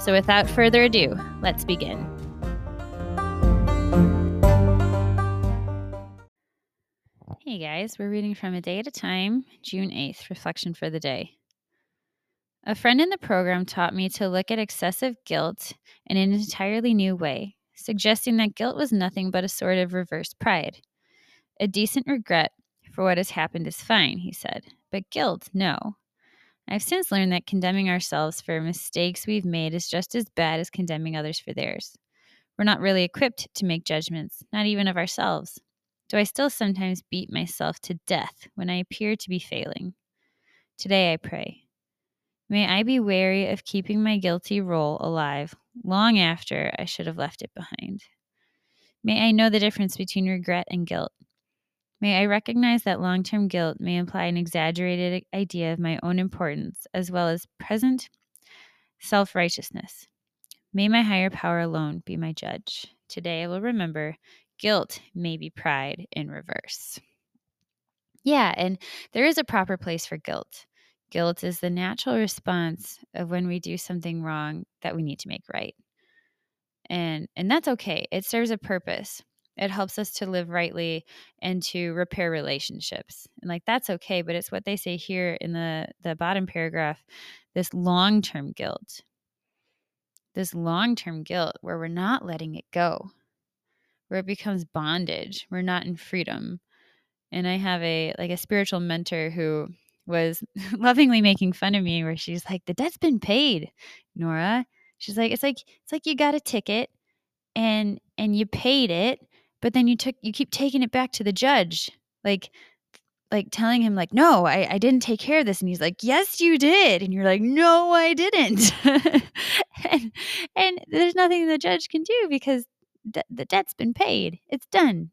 So without further ado, let's begin. Hey guys, we're reading from A Day at a Time, June 8th, Reflection for the Day. A friend in the program taught me to look at excessive guilt in an entirely new way, suggesting that guilt was nothing but a sort of reverse pride. A decent regret for what has happened is fine, he said, but guilt, no. I've since learned that condemning ourselves for mistakes we've made is just as bad as condemning others for theirs. We're not really equipped to make judgments, not even of ourselves. Do I still sometimes beat myself to death when I appear to be failing? Today I pray. May I be wary of keeping my guilty role alive long after I should have left it behind. May I know the difference between regret and guilt. May I recognize that long term guilt may imply an exaggerated idea of my own importance as well as present self righteousness. May my higher power alone be my judge. Today I will remember guilt may be pride in reverse. Yeah, and there is a proper place for guilt. Guilt is the natural response of when we do something wrong that we need to make right. And and that's okay. It serves a purpose. It helps us to live rightly and to repair relationships. And like that's okay, but it's what they say here in the the bottom paragraph, this long-term guilt. This long-term guilt where we're not letting it go. Where it becomes bondage. We're not in freedom. And I have a like a spiritual mentor who was lovingly making fun of me where she's like the debt's been paid, Nora. She's like it's like it's like you got a ticket and and you paid it but then you took you keep taking it back to the judge like like telling him like no I, I didn't take care of this and he's like yes you did and you're like no i didn't. And and there's nothing the judge can do because d- the debt's been paid. It's done.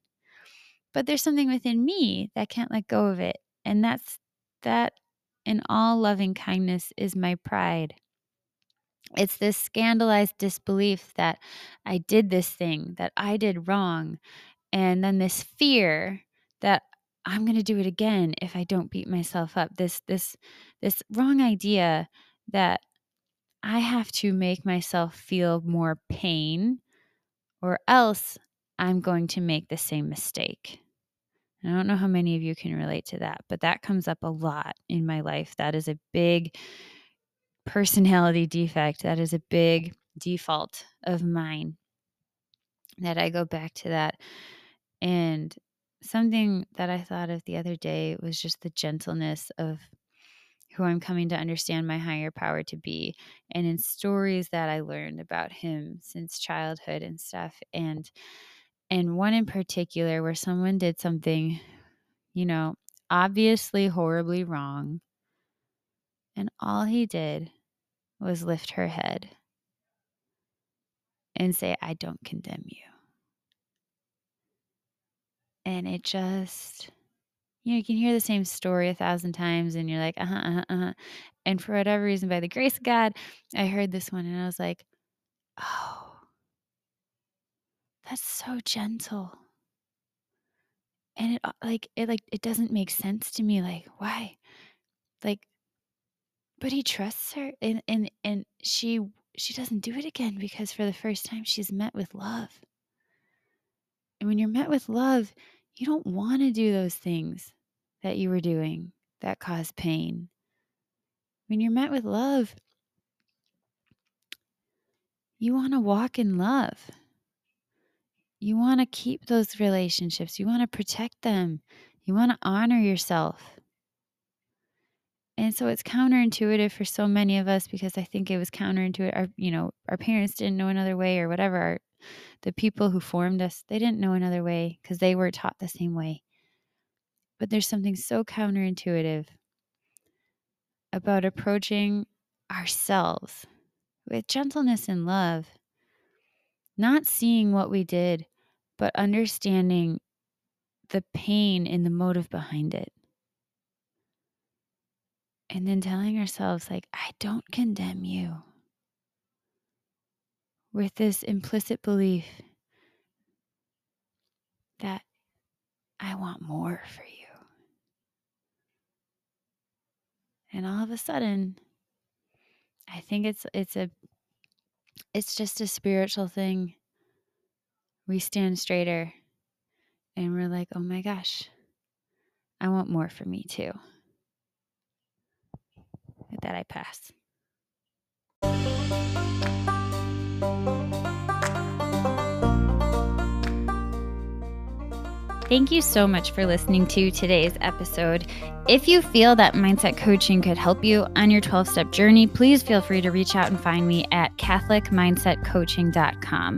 But there's something within me that can't let go of it and that's that in all loving kindness is my pride it's this scandalized disbelief that I did this thing, that I did wrong. And then this fear that I'm going to do it again if I don't beat myself up. This this this wrong idea that I have to make myself feel more pain or else I'm going to make the same mistake. I don't know how many of you can relate to that, but that comes up a lot in my life. That is a big personality defect. That is a big default of mine. That I go back to that. And something that I thought of the other day was just the gentleness of who I'm coming to understand my higher power to be. And in stories that I learned about him since childhood and stuff. And and one in particular where someone did something, you know, obviously horribly wrong. And all he did was lift her head and say, I don't condemn you. And it just, you know, you can hear the same story a thousand times and you're like, uh huh, uh huh, uh huh. And for whatever reason, by the grace of God, I heard this one and I was like, oh, that's so gentle. And it uh, like, it like, it doesn't make sense to me. Like, why? Like, but he trusts her and and and she she doesn't do it again because for the first time she's met with love. And when you're met with love, you don't want to do those things that you were doing that cause pain. When you're met with love, you want to walk in love. you want to keep those relationships, you want to protect them, you want to honor yourself. And so it's counterintuitive for so many of us because I think it was counterintuitive. Our, you know, our parents didn't know another way or whatever. Our, the people who formed us, they didn't know another way because they were taught the same way. But there's something so counterintuitive about approaching ourselves with gentleness and love, not seeing what we did, but understanding the pain and the motive behind it. And then telling ourselves, like, I don't condemn you. With this implicit belief that I want more for you. And all of a sudden, I think it's it's a it's just a spiritual thing. We stand straighter and we're like, "Oh my gosh. I want more for me too." With that I pass. Thank you so much for listening to today's episode. If you feel that mindset coaching could help you on your 12 step journey, please feel free to reach out and find me at CatholicMindsetCoaching.com.